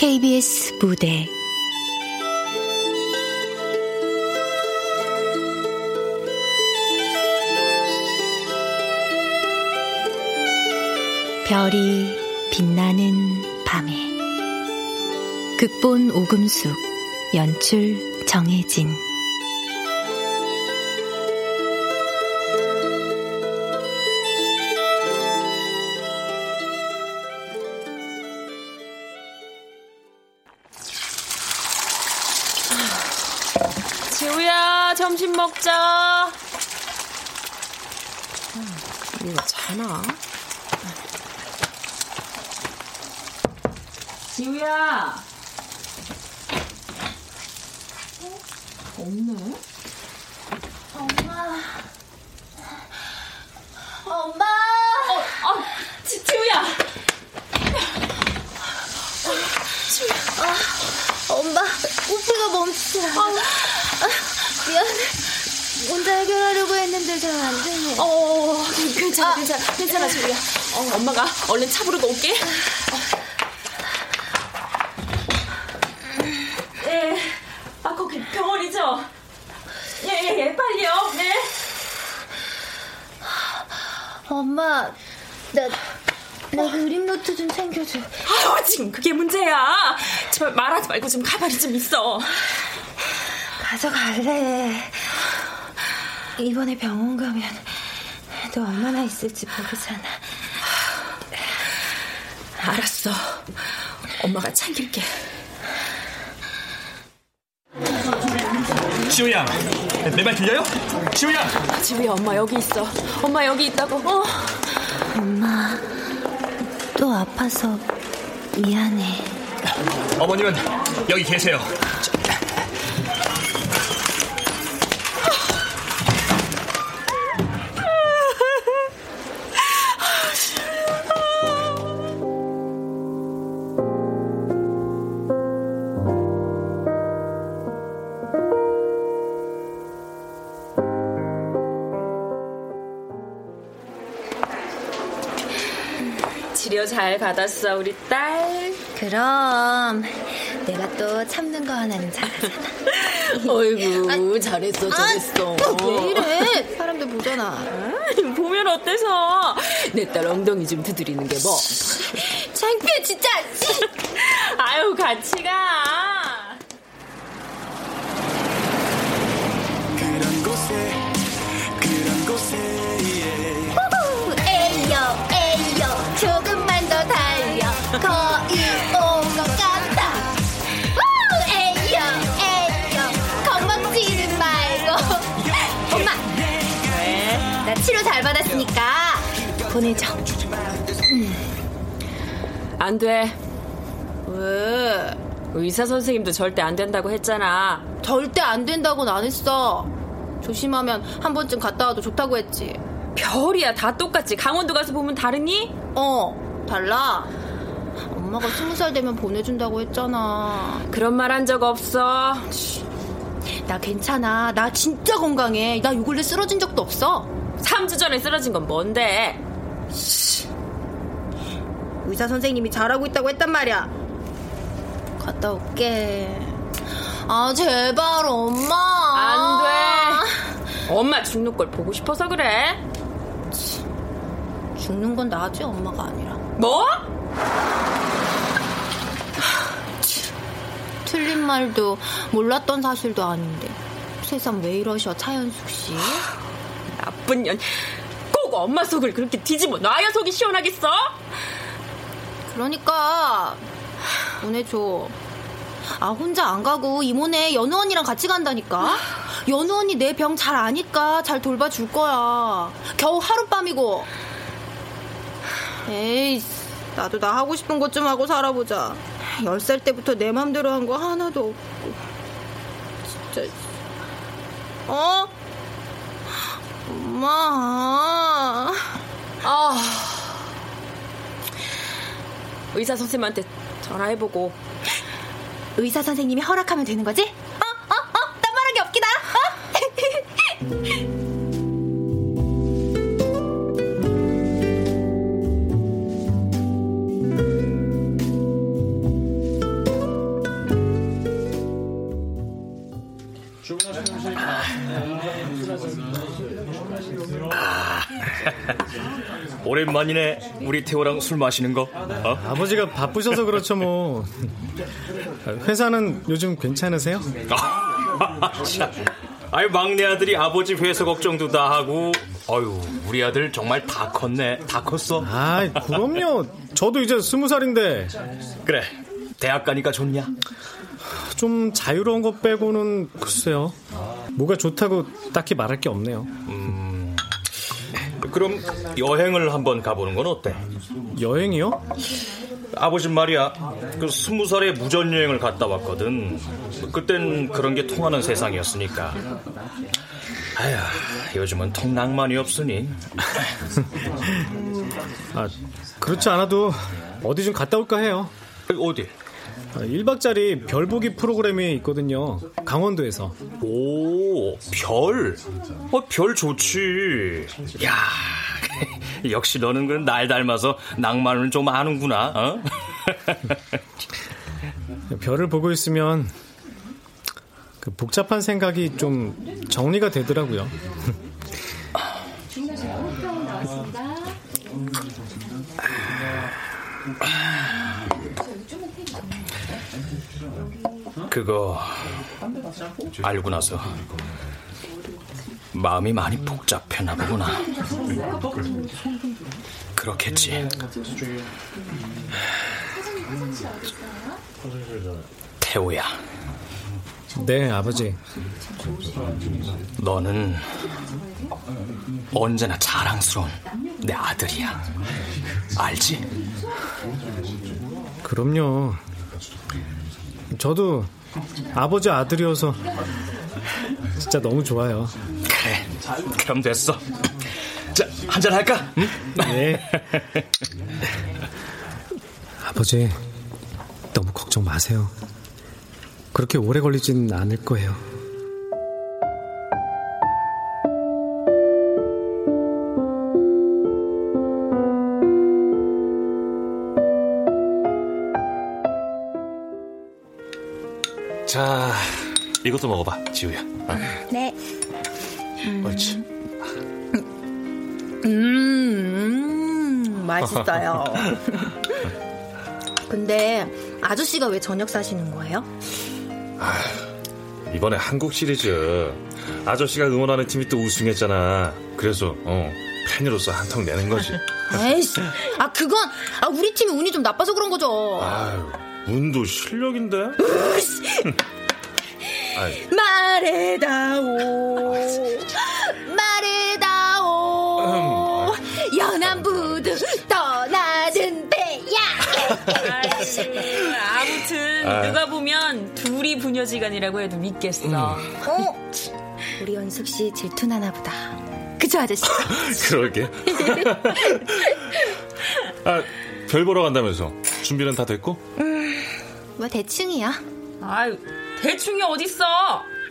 KBS 무대. 별이 빛나는 밤에. 극본 오금숙 연출 정혜진 자나? 지우야 어? 없네 엄마. 어, 어, 지, 지우야 엄마 우피가 멈추. 아, 미안해. 혼자 해결하려고 했는데 잘 안 되네. 어, 괜찮아, 괜찮아, 괜찮아, 지우야. 어, 엄마가 얼른 차 부르고 올게. 예, 아, 거기 병원이죠? 예, 예, 예, 빨리요. 네. 엄마, 나, 나 그림 노트 좀 챙겨줘. 아유, 지금 그게 문제야. 제발 말하지 말고 좀 가만히 좀 있어. 가져갈래. 이번에 병원 가면 너 얼마나 있을지 모르잖아. 알았어. 엄마가 챙길게. 지우야, 내 말 들려요? 지우야! 지우야, 엄마 여기 있어. 엄마 여기 있다고. 어. 엄마, 또 아파서 미안해. 어머님은 여기 계세요. 잘 받았어, 우리 딸. 그럼 내가 또 참는 거 하나는 잘하잖아. 어이구, 잘했어, 잘했어. 왜 이래? 사람들 보잖아. 보면 어때서? 내 딸 엉덩이 좀 두드리는 게 뭐. 창피해 진짜. 아유, 같이 가. 보내줘. 안 돼. 왜? 의사 선생님도 절대 안 된다고 했잖아. 절대 안 된다고는 안 했어. 조심하면 한 번쯤 갔다 와도 좋다고 했지. 별이야, 다 똑같지. 강원도 가서 보면 다르니? 어, 달라. 엄마가 스무 살 되면 보내준다고 했잖아. 그런 말 한 적 없어. 나 괜찮아. 나 진짜 건강해. 나 요 근래 쓰러진 적도 없어. 3주 전에 쓰러진 건 뭔데? 의사 선생님이 잘하고 있다고 했단 말이야. 갔다 올게. 아, 제발, 엄마. 안 돼. 엄마 죽는 걸 보고 싶어서 그래. 죽는 건 나지, 엄마가 아니라. 뭐? 틀린 말도 몰랐던 사실도 아닌데. 세상 왜 이러셔, 차현숙 씨? 나쁜 년. 꼭 엄마 속을 그렇게 뒤집어 놔야 속이 시원하겠어? 그러니까 보내줘. 아 혼자 안 가고 이모네 연우 언니랑 같이 간다니까. 연우 언니 내 병 잘 아니까 잘 돌봐줄 거야. 겨우 하룻밤이고. 에이 나도 나 하고 싶은 것 좀 하고 살아보자. 열 살 때부터 내 맘대로 한 거 하나도 없고. 진짜. 어? 엄마. 아. 의사 선생님한테 전화해보고. 의사 선생님이 허락하면 되는 거지? 어? 어? 어? 딴 말한 게 없기다. 어? 오랜만이네 우리 태호랑 술 마시는 거. 어? 아버지가 바쁘셔서 그렇죠 뭐. 회사는 요즘 괜찮으세요? 참. 아유 막내 아들이 아버지 회사 걱정도 다 하고. 아유 우리 아들 정말 다 컸네. 다 컸어. 아, 그럼요. 저도 이제 스무 살인데 그래. 대학 가니까 좋냐? 좀 자유로운 것 빼고는 글쎄요. 뭐가 좋다고 딱히 말할 게 없네요. 그럼 여행을 한번 가보는 건 어때? 여행이요? 아버지 말이야. 그 스무 살에 무전 여행을 갔다 왔거든. 그땐 그런 게 통하는 세상이었으니까. 아휴, 요즘은 통낭만이 없으니. 아, 그렇지 않아도 어디 좀 갔다 올까 해요. 어디? 아, 1박짜리 별보기 프로그램이 있거든요. 강원도에서. 오, 별. 어, 별 좋지. 야, 역시 너는 그날 닮아서 낭만을 좀 아는구나. 어? 별을 보고 있으면 그 복잡한 생각이 좀 정리가 되더라고요. 그거 알고 나서 마음이 많이 복잡해나 보구나. 그렇겠지. 태호야, 네, 아버지. 너는 언제나 자랑스러운 내 아들이야. 알지? 그럼요. 저도 아버지 아들이어서 진짜 너무 좋아요. 그래, 그럼 됐어. 자, 한잔 할까? 응? 네. 아버지, 너무 걱정 마세요. 그렇게 오래 걸리진 않을 거예요. 자, 이것도 먹어봐, 지우야. 아, 네. 옳지. 음, 맛있어요. 근데 아저씨가 왜 저녁 사시는 거예요? 이번에 한국 시리즈 아저씨가 응원하는 팀이 또 우승했잖아. 그래서 어, 팬으로서 한턱 내는 거지. 에이씨, 아 그건 아 우리 팀이 운이 좀 나빠서 그런 거죠. 아유, 운도 실력인데. 아이, 말해다오, 말해다오, 연안부두 떠나는 배야. 아무튼 아. 누가 보면 둘이 부녀지간이라고 해도 믿겠어. 어, 우리 연숙 씨 질투나나 보다. 그죠 아저씨? 그러게. 아, 별 보러 간다면서 준비는 다 됐고? 뭐 대충이야. 아유 대충이 어딨어?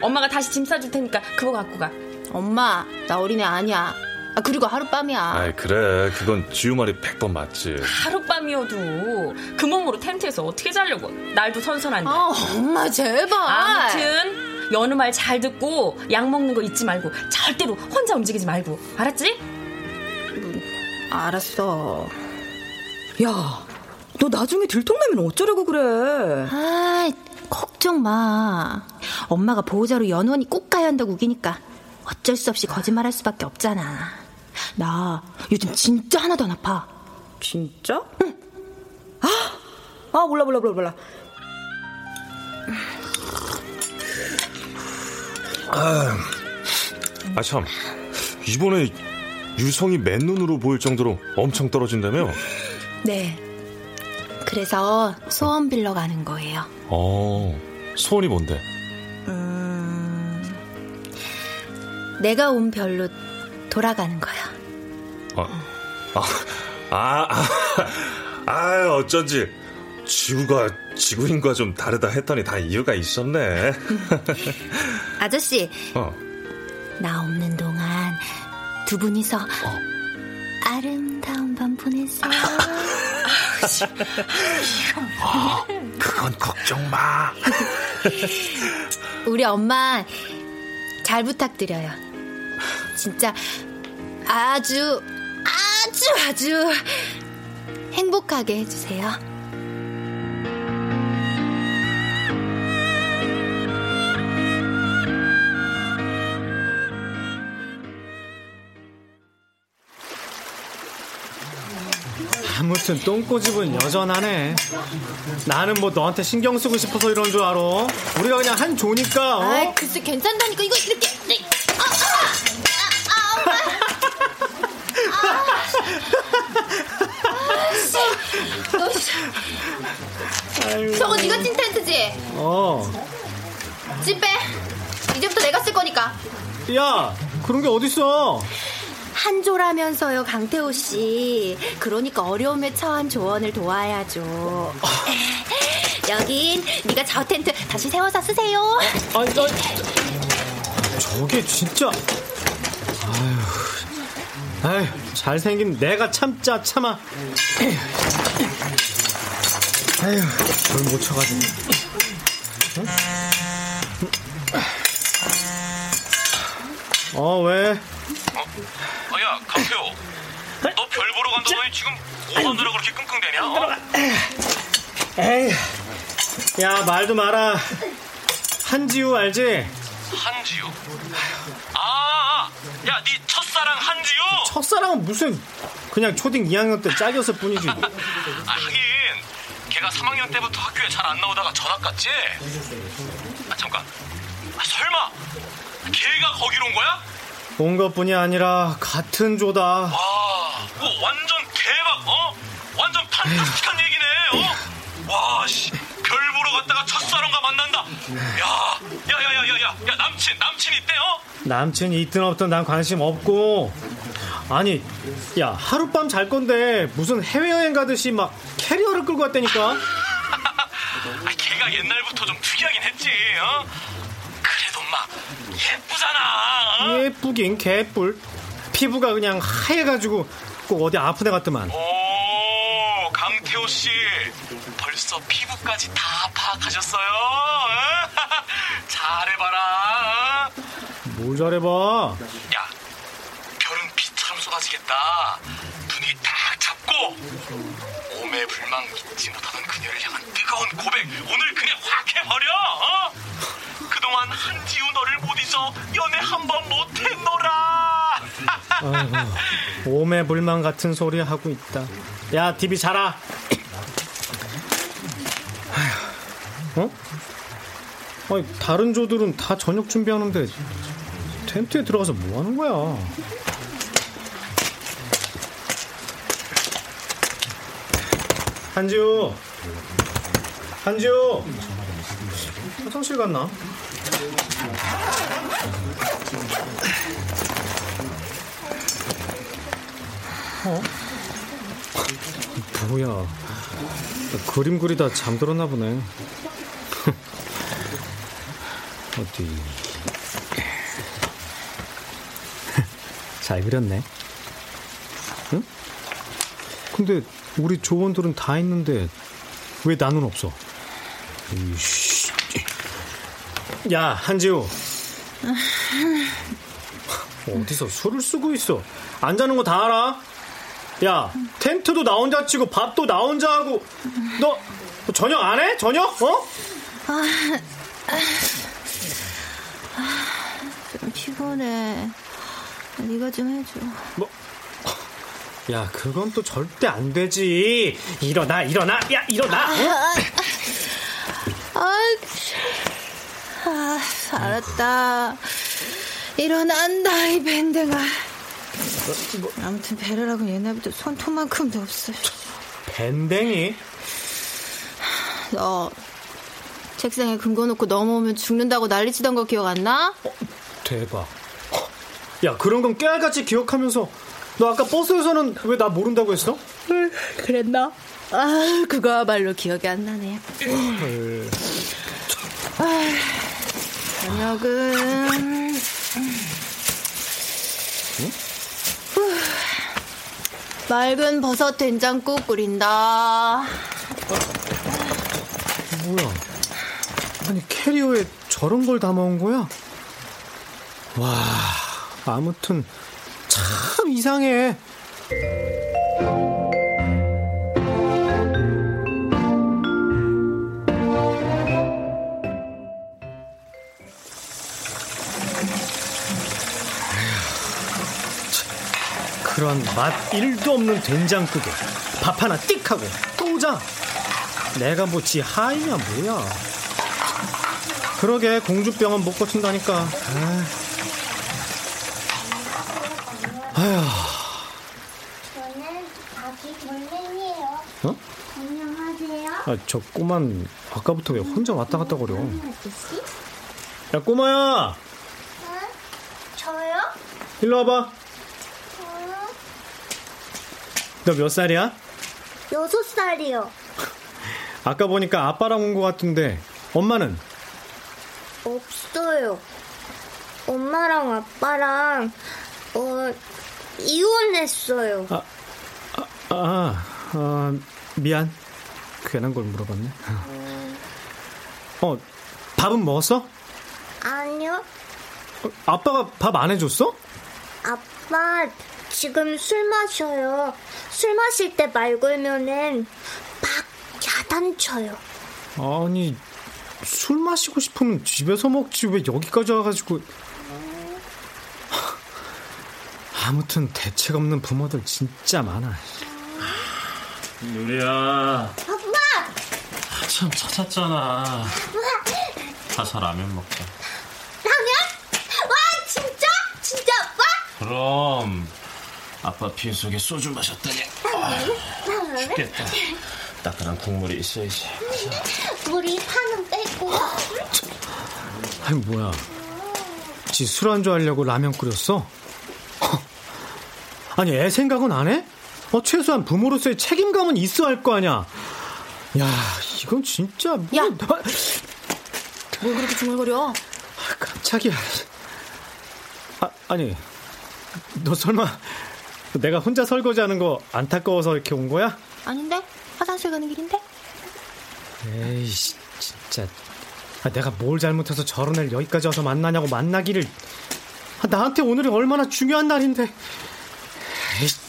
엄마가 다시 짐 싸줄 테니까 그거 갖고 가. 엄마, 나 어린애 아니야. 아 그리고 하룻밤이야. 아이 그래, 그건 지우 말이 100번 맞지. 하룻밤이어도 그 몸으로 텐트에서 어떻게 자려고? 날도 선선한데. 아 엄마 제발. 아무튼 연우 말 잘 듣고 약 먹는 거 잊지 말고 절대로 혼자 움직이지 말고 알았지? 알았어. 야, 너 나중에 들통나면 어쩌려고 그래? 아, 걱정 마. 엄마가 보호자로 연원이 꼭 가야 한다고 우기니까 어쩔 수 없이 거짓말할 수밖에 없잖아. 나 요즘 진짜 하나도 안 아파. 진짜? 응. 아, 아 몰라 몰라 몰라 몰라. 아 참, 이번에 유성이 맨눈으로 보일 정도로 엄청 떨어진다며? 네, 그래서 소원 빌러 가는 거예요. 어, 소원이 뭔데? 음, 내가 온 별로 돌아가는 거야. 아, 아, 아, 아, 아, 어쩐지 지구가 지구인과 좀 다르다 했더니 다 이유가 있었네. 아저씨, 어. 나 없는 동안 두 분이서 아름다운 밤 보내세요. 어, 그건 걱정 마. 우리 엄마 잘 부탁드려요. 진짜 아주 아주 아주 행복하게 해주세요. 아무튼 똥꼬집은 여전하네. 나는 뭐 너한테 신경 쓰고 싶어서 이런 줄 알아. 우리가 그냥 한 조니까. 어? 아, 글쎄 괜찮다니까 이거 이렇게. 네. 아, 아, 아. 아, 아, 저거 네가 찐 텐트지? 어. 찐 빼. 이제부터 내가 쓸 거니까. 야, 그런 게 어딨어? 한조라면서요, 강태호 씨. 그러니까 어려움에 처한 조언을 도와야죠. 여긴 네가 저 텐트 다시 세워서 쓰세요. 아니, 나 저게 진짜. 아휴, 아휴, 잘생긴 내가 참자 참아. 아휴, 뭘못 쳐가지고. 응? 어, 왜? 어, 야, 강태호. 너별 보러 간다고 해? 지금 오선들아 그렇게 끙끙대냐? 어? 에이, 야, 말도 마라. 한지우 알지? 한지우. 아, 야, 네 첫사랑 한지우. 첫사랑은 무슨 그냥 초딩 2학년 때 짝이었을 뿐이지. 아, 하긴 걔가 3학년 때부터 학교에 잘 안 나오다가 전학 갔지? 아, 잠깐. 아, 설마 걔가 거기로 온 거야? 온 것뿐이 아니라 같은 조다. 와, 이거 완전 대박, 어? 완전 판타스틱한 얘기네, 어? 와, 씨, 별 보러 갔다가 첫사랑과 만난다. 야, 야, 야, 야, 야, 야, 야, 남친, 남친 있대, 어? 남친이 있든 없든 난 관심 없고. 아니, 야, 하룻밤 잘 건데 무슨 해외여행 가듯이 막 캐리어를 끌고 왔다니까? 아, 걔가 옛날부터 좀 특이하긴 했지, 어? 막 예쁘잖아. 어? 예쁘긴 개뿔. 피부가 그냥 하얘가지고 꼭 어디 아픈 애 같더만. 오, 강태호 씨, 벌써 피부까지 다 파악하셨어요? 어? 잘해봐라. 어? 뭘 잘해봐. 야, 별은 비처럼 쏟아지겠다. 분위기 딱 잡고 오매불망 잊지 못하던 그녀를 향한 뜨거운 고백 오늘 그냥 확 해버려. 어? 그동안 한지우 너를 못 잊어 연애 한 번 못했노라. 아이고, 오매불망 같은 소리 하고 있다. 야, TV 자라. 어? 아니, 다른 조들은 다 저녁 준비하는데 텐트에 들어가서 뭐 하는 거야? 한지우, 한지우, 화장실 갔나? 어? 뭐야? 그림 그리다 잠들었나 보네. 어디? 잘 그렸네. 응? 근데 우리 조원들은 다 있는데 왜 나는 없어? 이씨. 야 한지우. 어디서 술을 쓰고 있어? 안 자는 거 다 알아? 야, 텐트도 나 혼자 치고 밥도 나 혼자 하고 너, 너 저녁 안 해? 저녁? 어? 좀 피곤해. 네가 좀 해줘. 뭐? 야, 그건 또 절대 안 되지. 일어나, 일어나. 야, 일어나. 어? 아, 아, 알았다. 일어난다, 이 밴댕아. 아무튼 베르라고 옛날부터 손톱만큼도 없어. 밴댕이? 너 책상에 금고 놓고 넘어오면 죽는다고 난리치던 거 기억 안 나? 대박. 야, 그런 건 깨알같이 기억하면서 너 아까 버스에서는 왜 나 모른다고 했어? 그랬나? 아, 그거야말로 기억이 안 나네. 아, 저녁은 후, 맑은 버섯 된장국 끓인다. 뭐야? 아니 캐리어에 저런 걸 담아온 거야? 와, 아무튼 참 이상해. 그런 맛 1도 없는 된장국에 밥 하나 띡 하고 또 오자. 내가 뭐 지 하이냐 뭐야. 그러게 공주병은 못 고친다니까. 아. 아휴. 어? 안녕하세요. 아, 저 꼬만 아까부터 왜 혼자 왔다 갔다 거려? 아저씨? 야, 꼬마야! 어? 저요? 일로 와봐. 어? 너 몇 살이야? 여섯 살이요. 아까 보니까 아빠랑 온 것 같은데, 엄마는? 없어요. 엄마랑 아빠랑 어 이혼했어요. 아, 아, 아, 미안. 괜한 걸 물어봤네. 어, 밥은 먹었어? 아니요. 어, 아빠가 밥 안 해줬어? 아빠 지금 술 마셔요. 술 마실 때 말 걸면은 막 야단쳐요. 아니, 술 마시고 싶으면 집에서 먹지 왜 여기까지 와가지고. 아무튼 대책 없는 부모들 진짜 많아. 유리야, 아빠! 참 찾았잖아. 가서 라면 먹자. 라면? 와 진짜? 진짜 아빠? 그럼 아빠 빈속에 소주 마셨더니 아, 죽겠다. 따뜻한 국물이 있어야지. 우리 파는 빼고. 아니 뭐야? 지 술 안주 하려고 라면 끓였어? 아니 애 생각은 안 해? 어 최소한 부모로서의 책임감은 있어 할 거 아니야. 야 이건 진짜 뭐, 야! 뭘 그렇게 중얼거려? 깜짝이야. 아 아니 너 설마 내가 혼자 설거지하는 거 안타까워서 이렇게 온 거야? 아닌데? 화장실 가는 길인데? 에이씨 진짜 아, 내가 뭘 잘못해서 저런 애를 여기까지 와서 만나냐고 만나기를 아, 나한테 오늘이 얼마나 중요한 날인데 에이씨.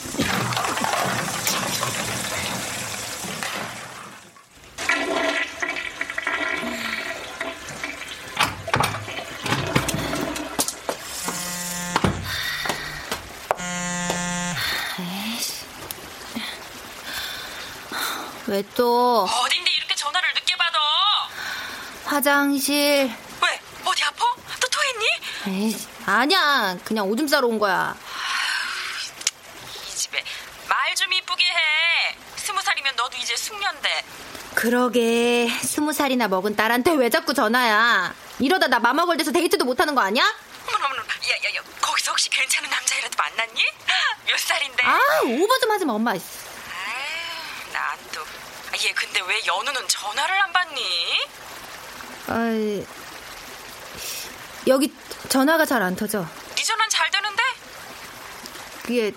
왜 또? 어딘데 이렇게 전화를 늦게 받아? 화장실. 왜? 어디 아파? 또 토했니? 에이, 아니야. 그냥 오줌 싸러 온 거야. 이 집에 말 좀 이쁘게 해. 스무 살이면 너도 이제 숙련돼. 그러게 스무 살이나 먹은 딸한테 왜 자꾸 전화야? 이러다 나 마마골 돼서 데이트도 못하는 거 아니야? 어머나, 야야 야, 거기서 혹시 괜찮은 남자이라도 만났니? 몇 살인데? 아 오버 좀 하지 마 엄마. 난 또. 아, 얘 근데 왜 연우는 전화를 안 받니? 아 여기 전화가 잘 안 터져. 네 전화는 잘 되는데? 그게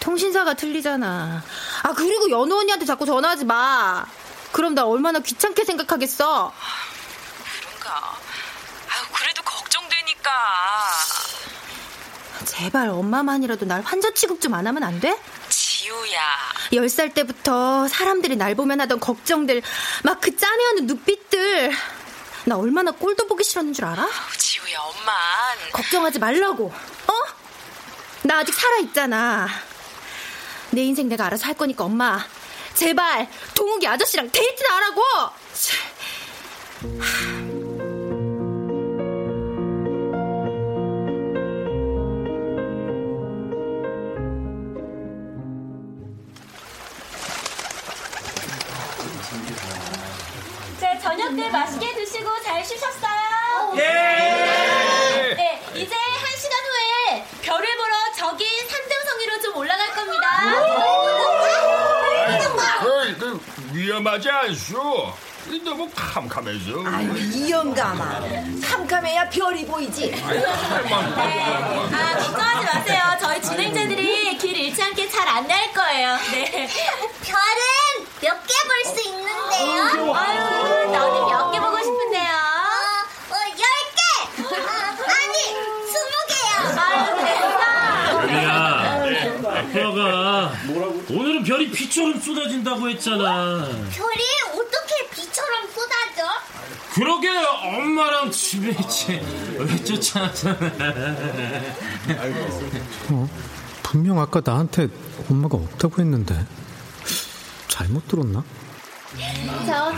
통신사가 틀리잖아. 아 그리고 연우 언니한테 자꾸 전화하지 마. 그럼 나 얼마나 귀찮게 생각하겠어. 그런가? 아유, 그래도 걱정되니까. 제발 엄마만이라도 날 환자 취급 좀 안 하면 안 돼? 지우야. 열살 때부터 사람들이 날 보면 하던 걱정들, 막 그 짠해하는 눈빛들. 나 얼마나 꼴도 보기 싫었는 줄 알아? 지우야, 엄만. 걱정하지 말라고. 어? 나 아직 살아있잖아. 내 인생 내가 알아서 할 거니까 엄마. 제발 동욱이 아저씨랑 데이트나 하라고. 자, 저녁 때 맛있게 드시고 잘 쉬셨어요? 예! 네, 이제 한 시간 후에 별을 보러 저기 산등성이로 좀 올라갈 겁니다. 그, 그 위험하지 않소? 너무 캄캄해서. 아유, 이 영감아. 캄캄해야 별이 보이지. 네, 아, 걱정하지 마세요. 저희 진행자들이 길 잃지 않게 잘 안내할 거예요. 네. 별은 몇 개 볼 수 있는데요? 아유, 너는 몇 개 보고 싶은데요? 어, 열 개! 아니, 스무 개요! 아유, 별이야, 아빠가 오늘은 별이 비처럼 쏟아진다고 했잖아. 별이 어떻게 비처럼 쏟아져? 그러게 엄마랑 집에 있지 왜 쫓아왔잖아. 어? 분명 아까 나한테 엄마가 없다고 했는데 잘못 들었나? 저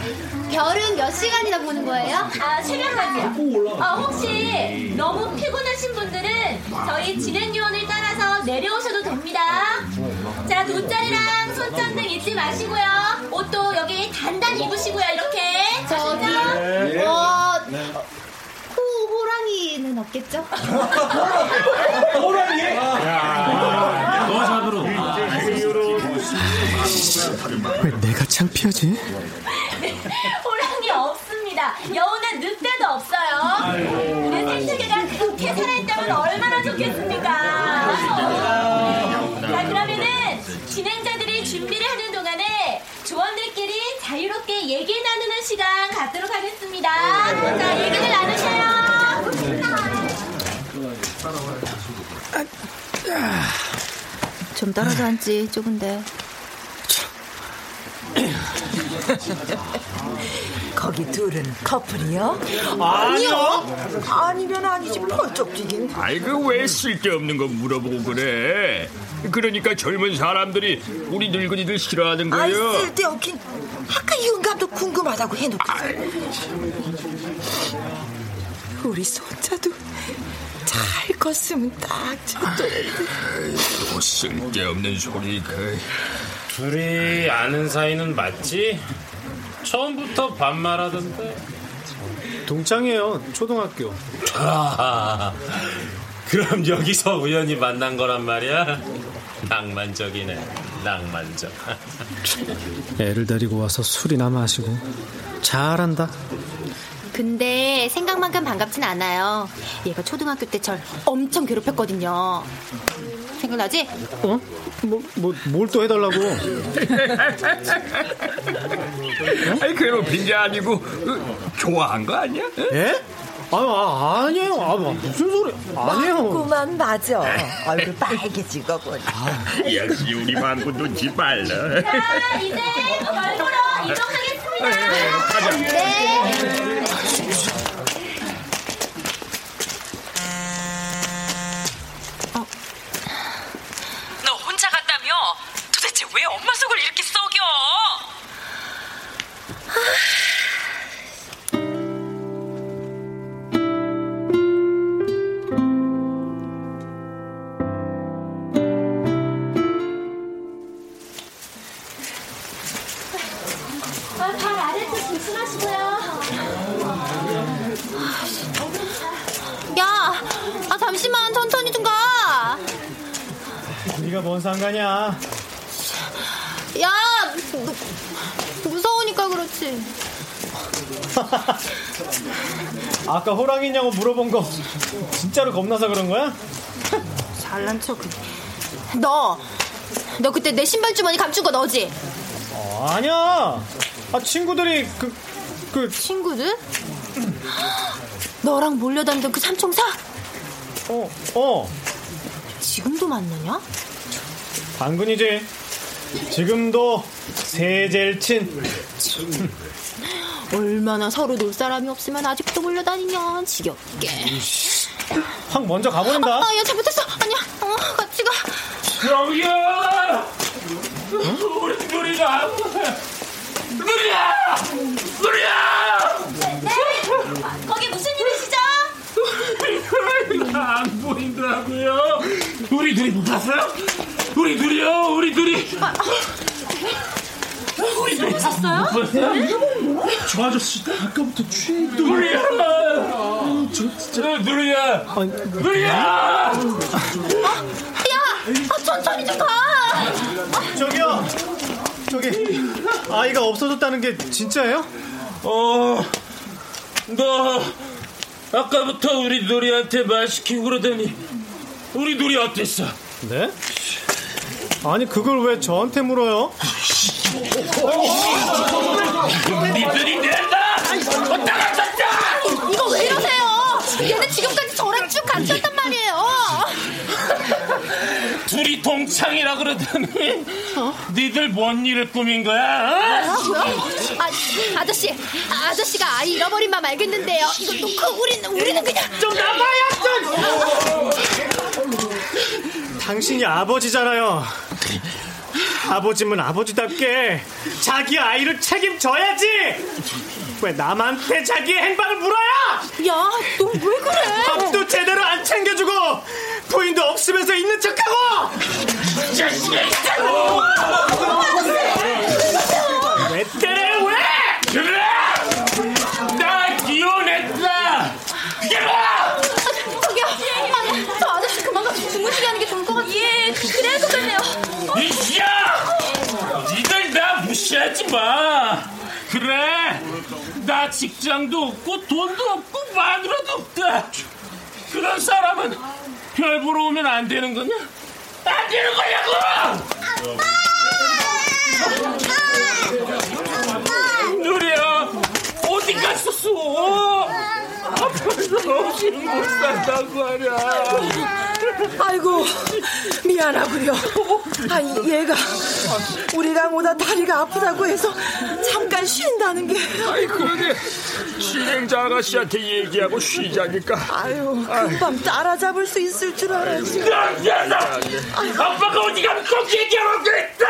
별은 몇 시간이나 보는 거예요? 아, 새벽까지요. 아, 혹시 너무 피곤하신 분들은 저희 진행 요원을 따라서 내려오셔도 됩니다. 자, 돗자리랑 손전등 잊지 마시고요. 옷도 여기 단단히 입으시고요, 이렇게. 저기? 어, 호, 호랑이는 없겠죠? 너 잡으러. 왜 내가 창피하지? 호랑이 없습니다. 여우는 늑대도 없어요. 우리 생태계가 그렇게 살아있다면 얼마나 좋겠습니까? 자, 그러면은 진행자들이 준비를 하는 동안에 조원들끼리 자유롭게 얘기 나누는 시간 갖도록 하겠습니다. 자, 얘기를 나누셔요. 좀 떨어져 앉지, 좁은데. 거기 둘은 커플이요? 아니요. 아니면 아니지 번쩍 뛰긴. 아이 그왜 쓸데없는 거 물어보고 그래? 그러니까 젊은 사람들이 우리 늙은이들 싫어하는 아이 거예요. 쓸데없긴. 아까 영감도 궁금하다고 해놓고. 우리 손자도 잘 컸으면 딱. 또 쓸데없는 소리 그. 둘이 아는 사이는 맞지? 처음부터 반말하던데. 동창이에요. 초등학교. 아, 그럼 여기서 우연히 만난 거란 말이야? 낭만적이네, 낭만적. 애를 데리고 와서 술이나 마시고 잘한다. 근데 생각만큼 반갑진 않아요. 얘가 초등학교 때 절 엄청 괴롭혔거든요. 생각나지? 어? 뭐, 뭐, 뭘 또 해달라고? 아니 괴롭힌 게 아니고 어, 좋아한 거 아니야? 예? 아, 아 아니에요. 아, 무슨 소리? 아니에요. 그만 맞아. 얼굴 빨개지고 보니. 역시 우리 방구 눈치 빨라. 자, 이제 별 보러 이동하겠습니다. 가자. 네. 너 혼자 갔다며? 도대체 왜 엄마 속을 이렇게 썩여? 가뭔 상관이야? 야, 무- 무서우니까 그렇지. 아까 호랑이냐고 물어본 거 진짜로 겁나서 그런 거야? 잘난 척. 너, 너 그때 내 신발 주머니 감춘 거 너지? 어, 아니야. 아 친구들이 그, 그 친구들? 너랑 몰려다니던 그 삼총사? 어, 어. 지금도 만나냐? 당근이지. 지금도 세젤 친. 얼마나 서로 놀 사람이 없으면 아직도 몰려다니냐 지겹게. 확 먼저 가버린다. 아, 야 잘못했어. 아니야. 어, 같이 가. 저기요! 우리 누리가 누리야! 누리야! 네? 거기 무슨 일이시죠? 안 보인다고요? 우리 둘이 못 봤어요? 우리 둘이요, 우리 둘이. 우리 둘이 잤어요? 저 아저씨 아까부터 취해 누리야 저 진짜 누리야 누리야 야, 아, 천천히 좀 가. 저기요. 저기 아이가 없어졌다는 게 진짜예요? 어, 너 아까부터 우리 누리한테 말 시키고 그러더니 우리 누리 어땠어? 네? 아니 그걸 왜 저한테 물어요? 니들이 낸다! 어따가 쳤다! 이거 왜 이러세요? 얘는 지금까지 저랑 쭉 같이 했단 말이에요. 둘이 동창이라 그러더니 니들 뭔 일을 꾸민 거야? 어? 뭐라고요? 아, 아저씨, 아저씨가 아이 잃어버린 맘 알겠는데요. 이거 놓고 우리는 우리는 그냥 좀 나가요, 좀. 당신이 아버지잖아요. 아버지면 아버지답게 자기 아이를 책임져야지. 왜 남한테 자기의 행방을 물어요? 야, 너 왜 그래? 밥도 제대로 안 챙겨주고 부인도 없으면서 있는 척하고. 왜 때려요 왜? 그래! 나 기혼했다! 그래! 저기요, 아니, 저 아저씨 그만 가서 주무시게 하는 게 좋을 것 같아요. 예, 그래야 좋겠네요. 이씨야! 니들 나 무시하지 마! 그래! 나 직장도 없고 돈도 없고 마누라도 없다! 그런 사람은 별 보러 오면 안 되는 거냐? 안 되는 거냐고! 누리야 어디 갔었어? 아파서 없이 못 산다고 하냐 아이고 미안하구려. 아 얘가 우리랑 오다 다리가 아프다고 해서 잠깐 쉰다는 게. 아이 그러게 진행자 아가씨한테 얘기하고 쉬자니까 아유 금방 따라잡을 수 있을 줄 알았지. 야, 아빠가 어디 가면 꼭 얘기하라고 그랬다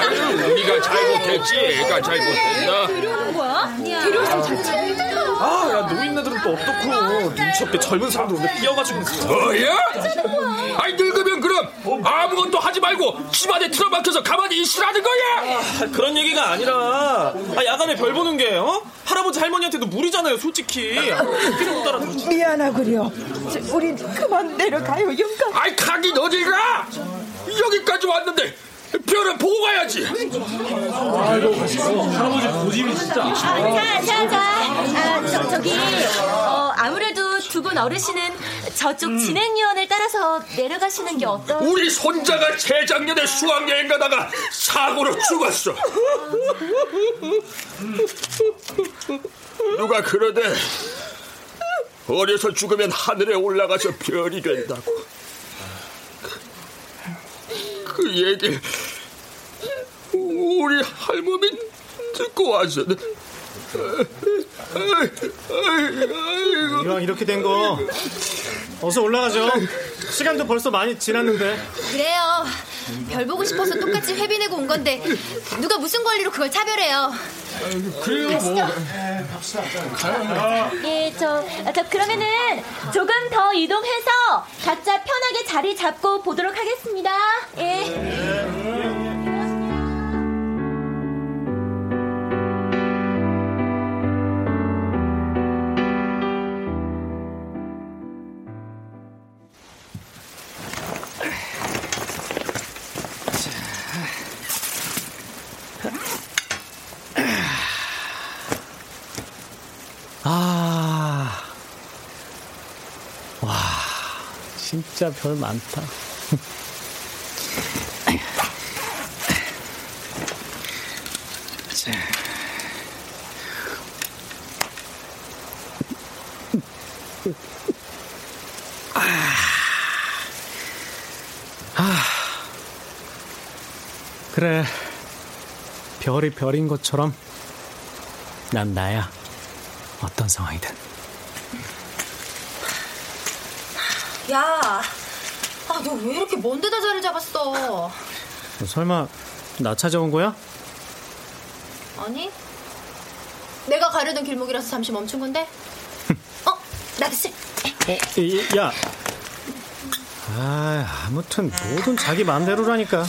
네가 잘못했지 애가 잘못했나 데려오는 거야? 데려오면 잘 챙기잖아. 아, 야, 노인네들은 또 어떻고. 눈치 없게 젊은 사람들 오늘 뛰어가지고. 뭐야? 아이 늙으면 그럼 아무것도 하지 말고 집안에 틀어박혀서 가만히 있으라는 거야 아, 그런 얘기가 아니라. 아, 야간에 별 보는 게, 어? 할아버지 할머니한테도 무리잖아요, 솔직히. 못 알아들었지. 미안하구려. 저, 우린 그만 내려가요 영감. 아이 가긴 어딜 가 여기까지 왔는데 별은 보고 가야지. 아이고 할아버지 고집이 진짜. 아, 자, 자, 자. 아, 저, 저기, 어, 아무래도 두 분 어르신은 저쪽 진행요원을 따라서 내려가시는 게 어떠? 우리 손자가 재작년에 수학여행 가다가 사고로 죽었어. 누가 그러대? 어려서 죽으면 하늘에 올라가서 별이 된다고 그 얘기를 우리 할머니 듣고 와서는 이왕 이렇게 된 거 어서 올라가죠. 시간도 벌써 많이 지났는데. 그래요. 별 보고 싶어서 똑같이 회비 내고 온 건데 누가 무슨 권리로 그걸 차별해요? 그래요 뭐. 예, 저, 아, 저 그러면은 조금 더 이동해서 각자 편하게 자리 잡고 보도록 하겠습니다. 예. 진짜 별 많다. 자. 아, 그래. 별이 별인 것처럼 난 나야. 어떤 상황이든. 야, 아, 너 왜 이렇게 먼 데다 자리 잡았어? 설마 나 찾아온 거야? 아니, 내가 가려던 길목이라서 잠시 멈춘 건데? 어, 나됐어. 어, 이- 야. 아, 아무튼 뭐든 자기 마음대로라니까.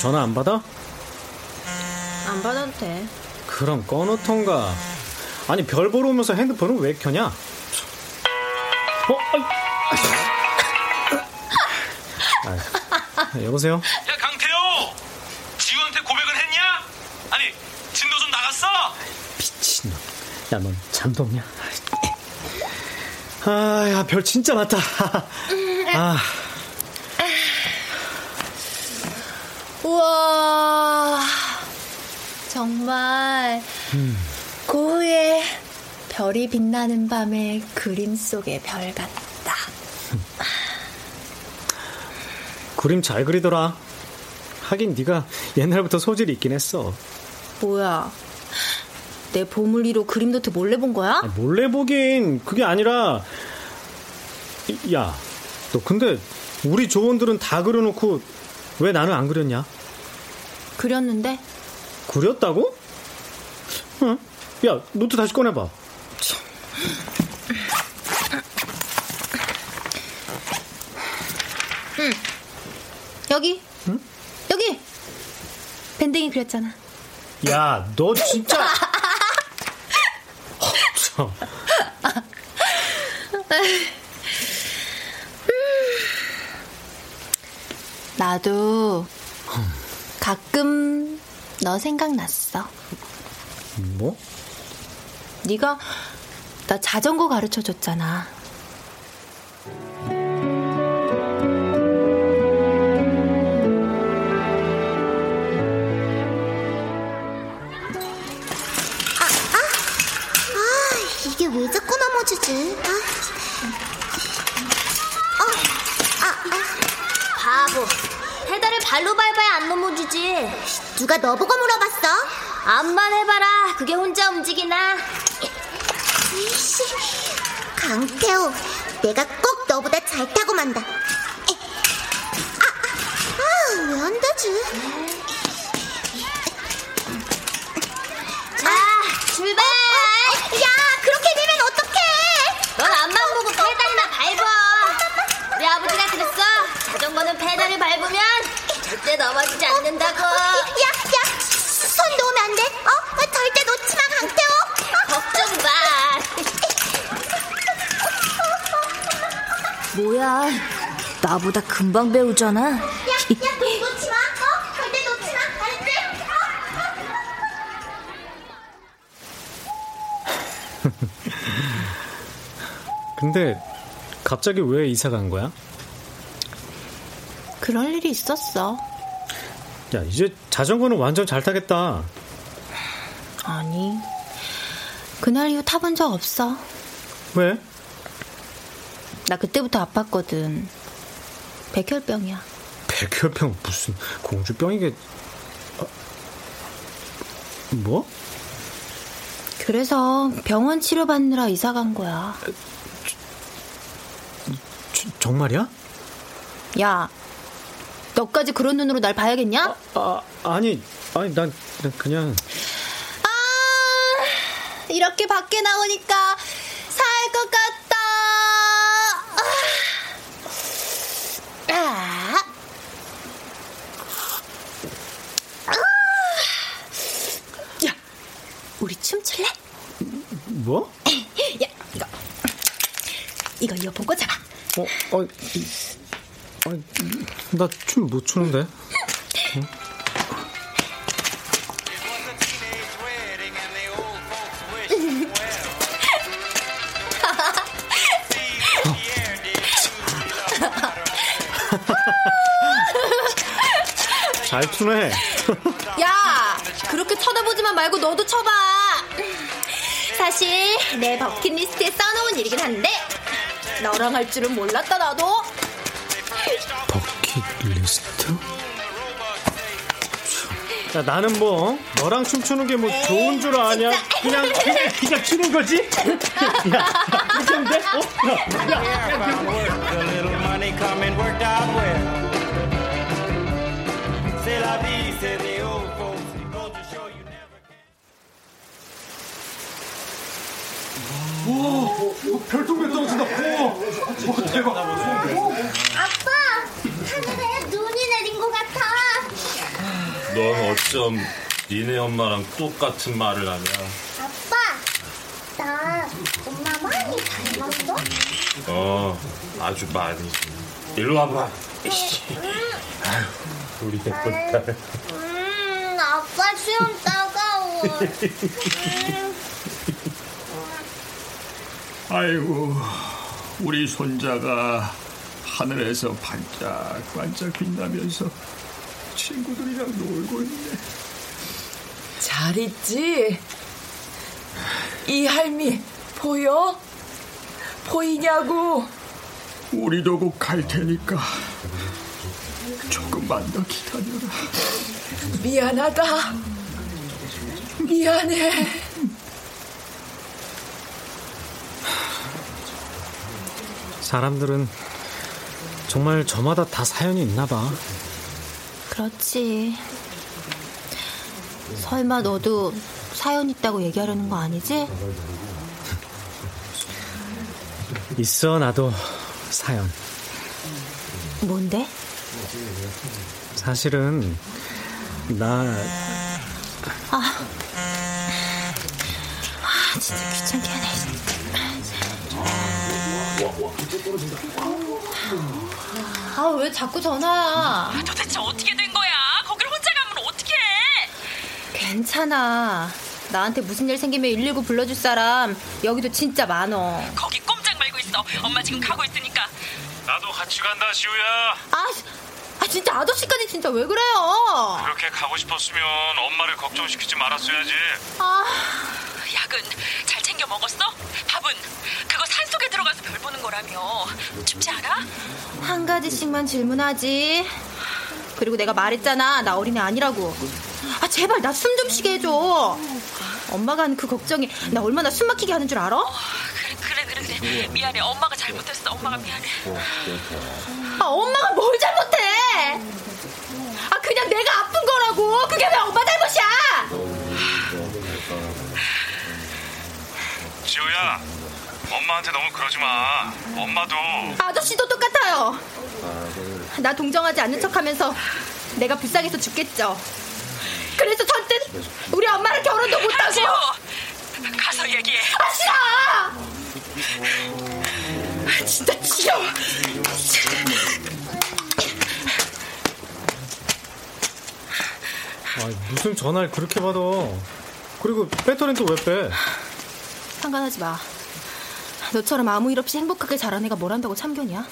전화 안 받아? 안 받아도 돼. 그럼 꺼놓던가. 아니 별 보러 오면서 핸드폰은 왜 켜냐? 어? 아, 여보세요? 야 강태호 지우한테 고백은 했냐? 아니 진도 좀 나갔어? 미친놈. 야, 넌 잠도 없냐? 아, 야, 별 진짜 많다. 아, 우와, 정말 고흐의 별이 빛나는 밤의 그림 속의 별 같다. 그림 잘 그리더라. 하긴 네가 옛날부터 소질이 있긴 했어. 뭐야? 내 보물 1호 그림 노트 몰래 본 거야? 아, 몰래 보긴 그게 아니라 이- 야, 너 근데 우리 조원들은 다 그려놓고 왜 나는 안 그렸냐? 그렸는데 그렸다고? 응? 야, 노트 다시 꺼내봐. 응. 여기. 여기. 밴댕이 그렸잖아. 야, 너 진짜. 어, 참. 나도 가끔 너 생각났어. 뭐? 네가 나 자전거 가르쳐 줬잖아. 아, 이게 왜 자꾸 넘어지지? 아. 어, 아, 아. 바보. 페달을 발로 밟아야 안 넘어지지. 누가 너보고 물어봤어? 암만 해봐라. 그게 혼자 움직이나. 이씨, 강태호, 내가 꼭 너보다 잘 타고 만다. 아, 아, 왜 안 되지? 뭐야, 나보다 금방 배우잖아. 야, 야, 너 놓지 마! 어? 절대 놓지 마! 알았지? 근데 갑자기 왜 이사 간 거야? 그럴 일이 있었어. 야, 이제 자전거는 완전 잘 타겠다. 아니, 그날 이후 타본 적 없어. 왜? 나 그때부터 아팠거든. 백혈병이야. 백혈병 무슨 공주병이게? 어, 뭐? 그래서 병원 치료 받느라 이사 간 거야. 저- 정말이야? 야, 너까지 그런 눈으로 날 봐야겠냐? 아, 아 니, 아니, 난, 난 그냥. 이렇게 밖에 나오니까 살 것 같다. 아. 아. 야, 우리 춤출래? 뭐? 야, 이거 이거 이어폰 꽂아봐. 어, 어, 이- 아니, 나춤 못 추는데. 어? 잘 추네. 야, 그렇게 쳐다보지만 말고 너도 쳐봐. 사실 내 버킷리스트에 써놓은 일이긴 한데 너랑 할 줄은 몰랐다 나도. 버킷리스트? 야, 나는 뭐, 너랑 춤추는 게 뭐 좋은 줄 아냐? 그냥, 그냥, 그냥 추는 거지? 야, 야, 이렇게 하면 돼? 어? 야, 야, 야, A 오, 별똥별 떨어진다. 오, 오 대박. 아빠, 하늘에 눈이 내린 것 같아. 넌 어쩜 니네 엄마랑 똑같은 말을 하냐? 아빠, 나 엄마 많이 닮았어? 어, 아주 많이. 일로 와봐. 이씨. 아유, 우리 예쁜 딸. 음, 아빠 수염 따가워. 음. 아이고, 우리 손자가 하늘에서 반짝반짝 빛나면서 친구들이랑 놀고 있네. 잘 있지? 이 할미 보여? 보이냐고? 우리도 곧 갈 테니까 조금만 더 기다려라. 미안하다. 미안해. 사람들은 정말 저마다 다 사연이 있나 봐. 그렇지. 설마 너도 사연 있다고 얘기하려는 거 아니지? 있어 나도 사연. 뭔데? 사실은 나 아, 아 진짜 귀찮게 하네. 아, 왜 자꾸 전화야? 도대체 어떻게 된 거야? 거길 혼자 가면 어떡해? 괜찮아. 나한테 무슨 일 생기면 119 불러줄 사람 여기도 진짜 많어. 거기 꼼짝 말고 있어. 엄마 지금 가고 있으니까. 나도 같이 간다, 시우야. 아, 아 진짜 아저씨까지 진짜 왜 그래요? 그렇게 가고 싶었으면 엄마를 걱정시키지 말았어야지. 아, 약은 잘 챙겨 먹었어? 밥은 그거 산 속에 들어가서 별 보는 거라며. 춥지 않아? 한 가지씩만 질문하지. 그리고 내가 말했잖아. 나 어린애 아니라고. 아, 제발 나 숨 좀 쉬게 해줘. 엄마가 하는 그 걱정이 나 얼마나 숨 막히게 하는 줄 알아? 그래 그래 그래 그래. 미안해. 엄마가 잘못했어. 엄마가 미안해. 아, 엄마가 뭘 잘못해? 아, 그냥 내가 아픈 거라고. 그게 왜 엄마 잘못이야? 지우야, 엄마한테 너무 그러지 마. 엄마도. 아저씨도 똑같아요. 나 동정하지 않는 척하면서 내가 불쌍해서 죽겠죠. 그래서 전땐 우리 엄마랑 결혼도 못하고. 가서 얘기해. 아 싫어. 진짜 지겨워. 아, 무슨 전화를 그렇게 받아. 그리고 배터리는 또 왜 빼? 상관하지 마. 너처럼 아무 일 없이 행복하게 자란 애가 뭘 한다고 참견이야?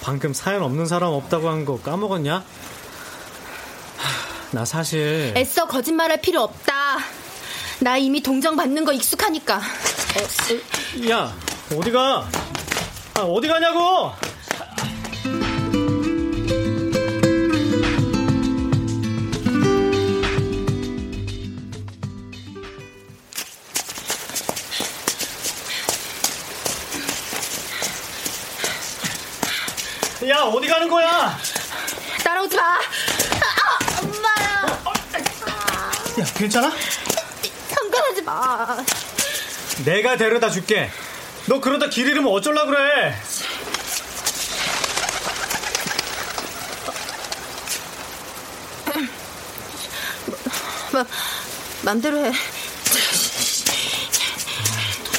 방금 사연 없는 사람 없다고 한 거 까먹었냐? 하, 나 사실 애써 거짓말할 필요 없다. 나 이미 동정 받는 거 익숙하니까. 야 어디 가? 아, 어디 가냐고? 가는 거야? 따라오지 마. 아, 엄마야. 야 괜찮아? 상관하지 마. 내가 데려다 줄게. 너 그러다 길 잃으면 어쩌려 그래? 마, 맘대로 해.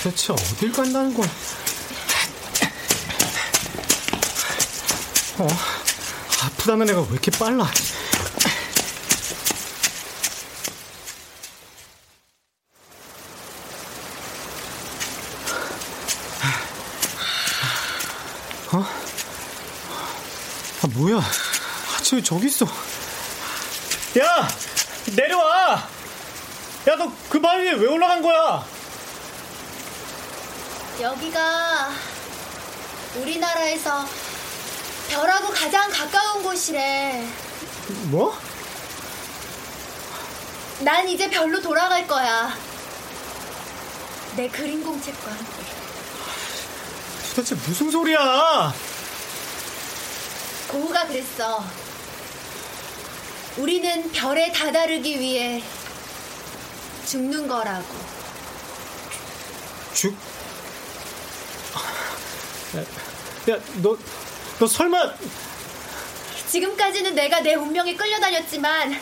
도대체 어딜 간다는 거야? 어? 아프다는 애가 왜 이렇게 빨라? 어? 아, 뭐야? 아, 저 저기 있어. 야! 내려와! 야, 너 그 바위 위에 왜 올라간 거야? 여기가 우리나라에서 별하고 가장 가까운 곳이래. 뭐? 난 이제 별로 돌아갈 거야. 내 그림 공책과 함께. 도대체 무슨 소리야? 고우가 그랬어. 우리는 별에 다다르기 위해 죽는 거라고. 죽, 야, 너, 너 설마. 지금까지는 내가 내 운명에 끌려다녔지만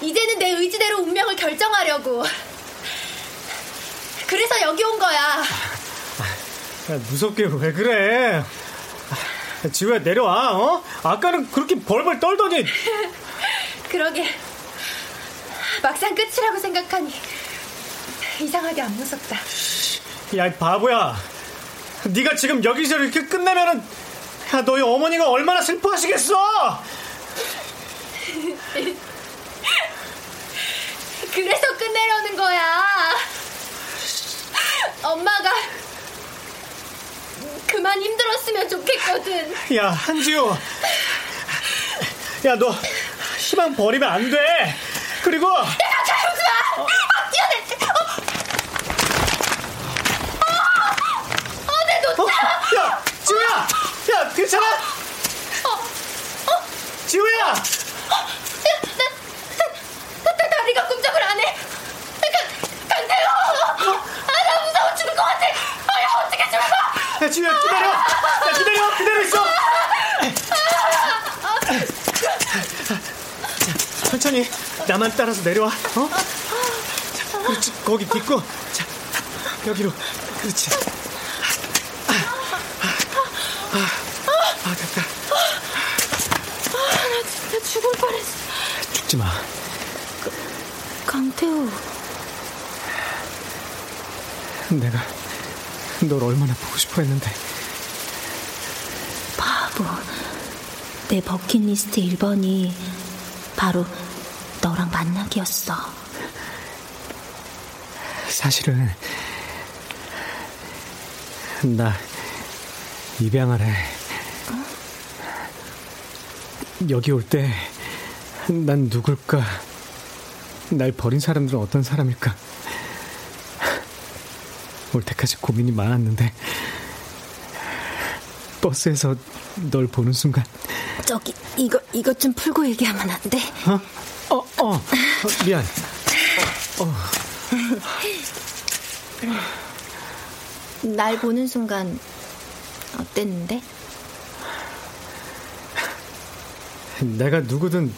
이제는 내 의지대로 운명을 결정하려고. 그래서 여기 온 거야. 야, 무섭게 왜 그래? 아, 지우야 내려와. 어? 아까는 그렇게 벌벌 떨더니. 그러게. 막상 끝이라고 생각하니 이상하게 안 무섭다. 야, 이 바보야. 네가 지금 여기서 이렇게 끝나면은 야, 너희 어머니가 얼마나 슬퍼하시겠어? 그래서 끝내려는 거야. 엄마가 그만 힘들었으면 좋겠거든. 야, 한지우. 야, 너 희망 버리면 안 돼. 그리고 야, 자영수야! 아, 뛰어내! 어! 어, 어, 내 놓쳐! 어? 야, 지우야! 야, 괜찮아? 어, 어? 지우야! 야, 나, 나, 나, 다리가 꼼짝을 안 해. 강, 강태호! 아, 나 무서워 죽을 것 같아. 아, 야, 어떻게 죽어? 야, 지우야, 기다려! 야, 기다려! 기다려 있어! 자, 천천히 나만 따라서 내려와. 어? 자, 그렇지. 거기 딛고. 자, 여기로. 그렇지. 아, 아, 아, 됐다. 아, 나 진짜 죽을 뻔했어. 죽지 마. 강태우. 내가 널 얼마나 보고 싶어 했는데. 바보. 내 버킷리스트 1번이 바로 만나기였어. 사실은 나 입양하래. 여기 올 때 난 누굴까? 날 버린 사람들은 어떤 사람일까? 올 때까지 고민이 많았는데 버스에서 널 보는 순간 저기 이거 이것 좀 풀고 얘기하면 안 돼? 어? 어, 어, 어 미안. 어, 어. 날 보는 순간 어땠는데? 내가 누구든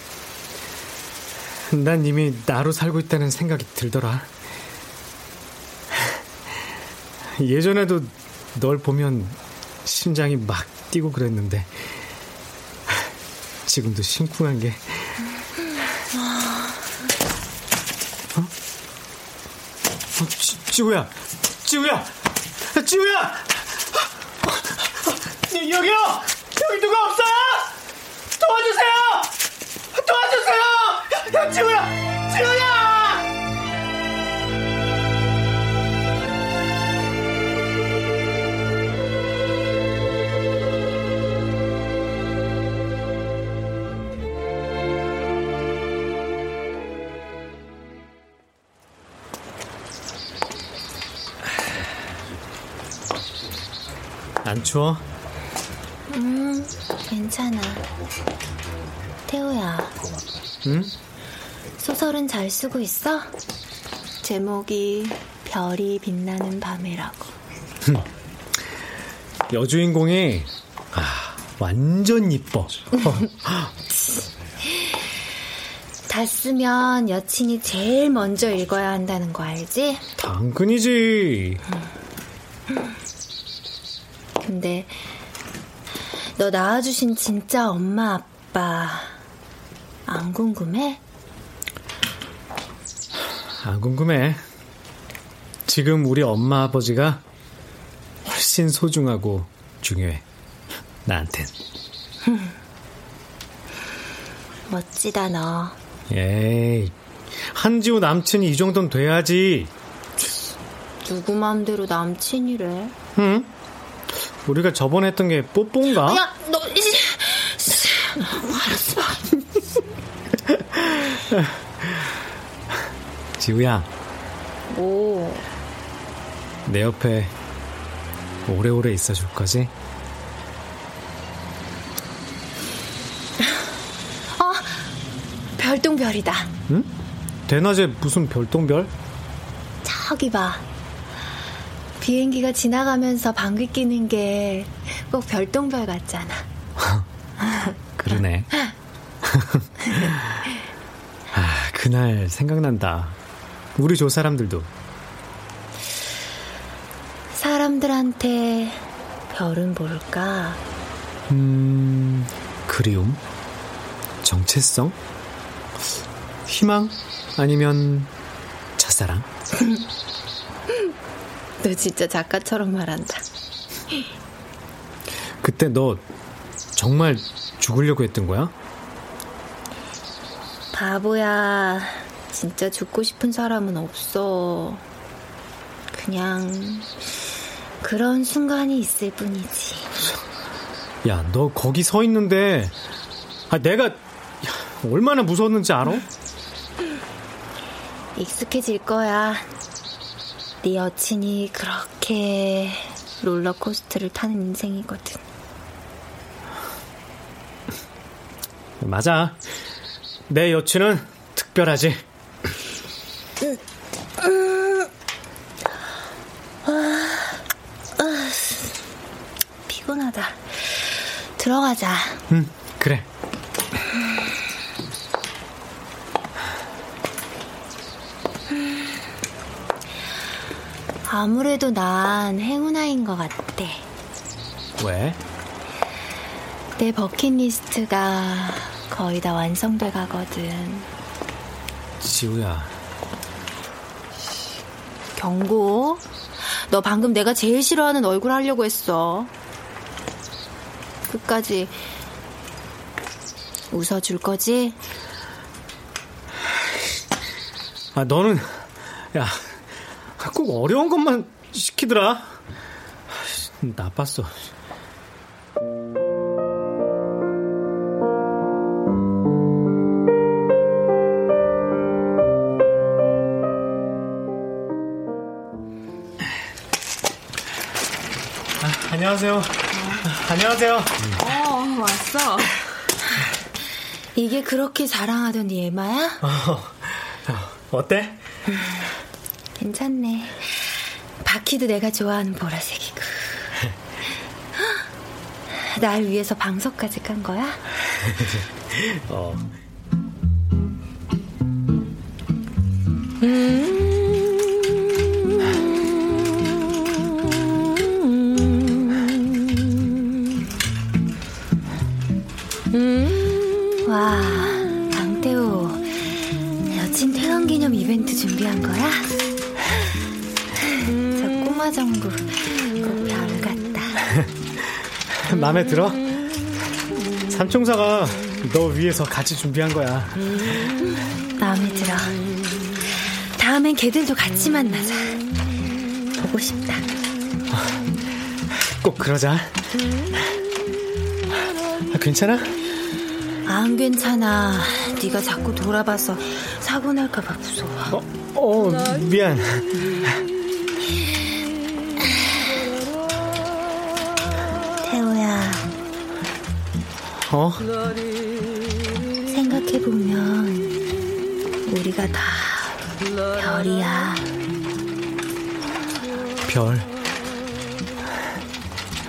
난 이미 나로 살고 있다는 생각이 들더라. 예전에도 널 보면 심장이 막 뛰고 그랬는데 지금도 심쿵한 게 지, 지우야 지우야 지우야! 여기요! 여기 누가 없어요? 도와주세요! 도와주세요! 야, 지우야 안 추워? 음, 괜찮아. 태호야, 응? 소설은 잘 쓰고 있어? 제목이 별이 빛나는 밤이라고. 여주인공이 아, 완전 이뻐. 다 쓰면 여친이 제일 먼저 읽어야 한다는 거 알지? 당근이지. 근데 너 낳아주신 진짜 엄마 아빠 안 궁금해? 안 궁금해. 지금 우리 엄마 아버지가 훨씬 소중하고 중요해. 나한텐. 멋지다 너. 에이, 한지우 남친이 이 정도는 돼야지. 누구 맘대로 남친이래? 응? 우리가 저번에 했던 게 뽀뽀인가? 야, 너 이제 알았어. 지우야, 오, 내 옆에 오래오래 있어줄 거지? 어, 별똥별이다. 응? 대낮에 무슨 별똥별? 저기 봐. 비행기가 지나가면서 방귀 끼는 게 꼭 별똥별 같잖아. 그러네. 아, 그날 생각난다. 우리 조 사람들도. 사람들한테 별은 뭘까? 음, 그리움? 정체성? 희망? 아니면 첫사랑? 너 진짜 작가처럼 말한다. 그때 너 정말 죽으려고 했던 거야? 바보야. 진짜 죽고 싶은 사람은 없어. 그냥 그런 순간이 있을 뿐이지. 야, 너 거기 서 있는데 아, 내가 얼마나 무서웠는지 알아? 익숙해질 거야. 네 여친이 그렇게 롤러코스터를 타는 인생이거든. 맞아. 내 여친은 특별하지. 피곤하다. 들어가자. 응, 그래. 아무래도 난 행운아인 것 같아. 왜? 내 버킷리스트가 거의 다 완성돼 가거든. 지우야. 경고. 너 방금 내가 제일 싫어하는 얼굴 하려고 했어. 끝까지 웃어줄 거지? 아, 너는, 야, 꼭 어려운 것만 시키더라. 나빴어. 아, 안녕하세요. 아, 안녕하세요. 어, 왔어. 이게 그렇게 자랑하던 네 에마야? 어, 어때? 음, 괜찮네. 바퀴도 내가 좋아하는 보라색이고. 날 위해서 방석까지 깐 거야? 어. 와, 마음에 들어? 삼총사가 너 위해서 같이 준비한 거야. 마음에 들어. 다음엔 걔들도 같이 만나자. 보고 싶다. 꼭 그러자. 아, 괜찮아? 안 괜찮아. 네가 자꾸 돌아봐서 사고 날까봐 무서워. 어, 미안. 어? 생각해보면 우리가 다 별이야. 별.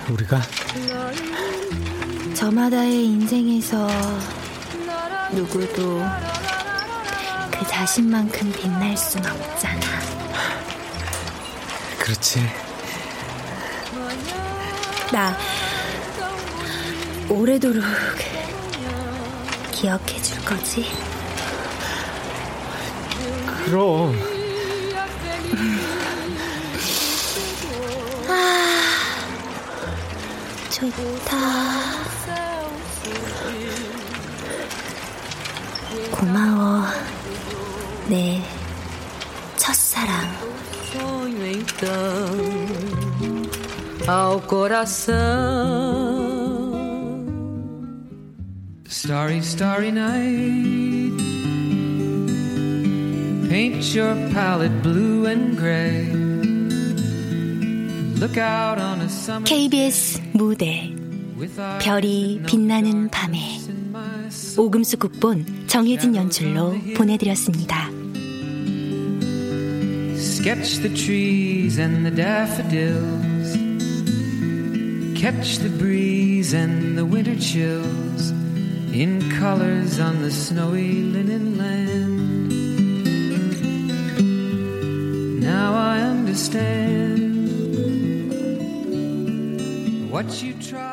우리가 저마다의 인생에서 누구도 그 자신만큼 빛날 순 없잖아. 그렇지. 나 오래도록 기억해 줄 거지? 그럼. 아, 좋다. 고마워. 내 첫사랑. ao coração. Starry, starry night. Paint your palette blue and gray. Look out on a summer. KBS 무대 별이 빛나는 밤에 오금수 국본 정혜진 연출로 보내드렸습니다. sketch the trees and the daffodils. Catch the breeze and the winter chills in colors on the snowy linen land. Now I understand what you tried.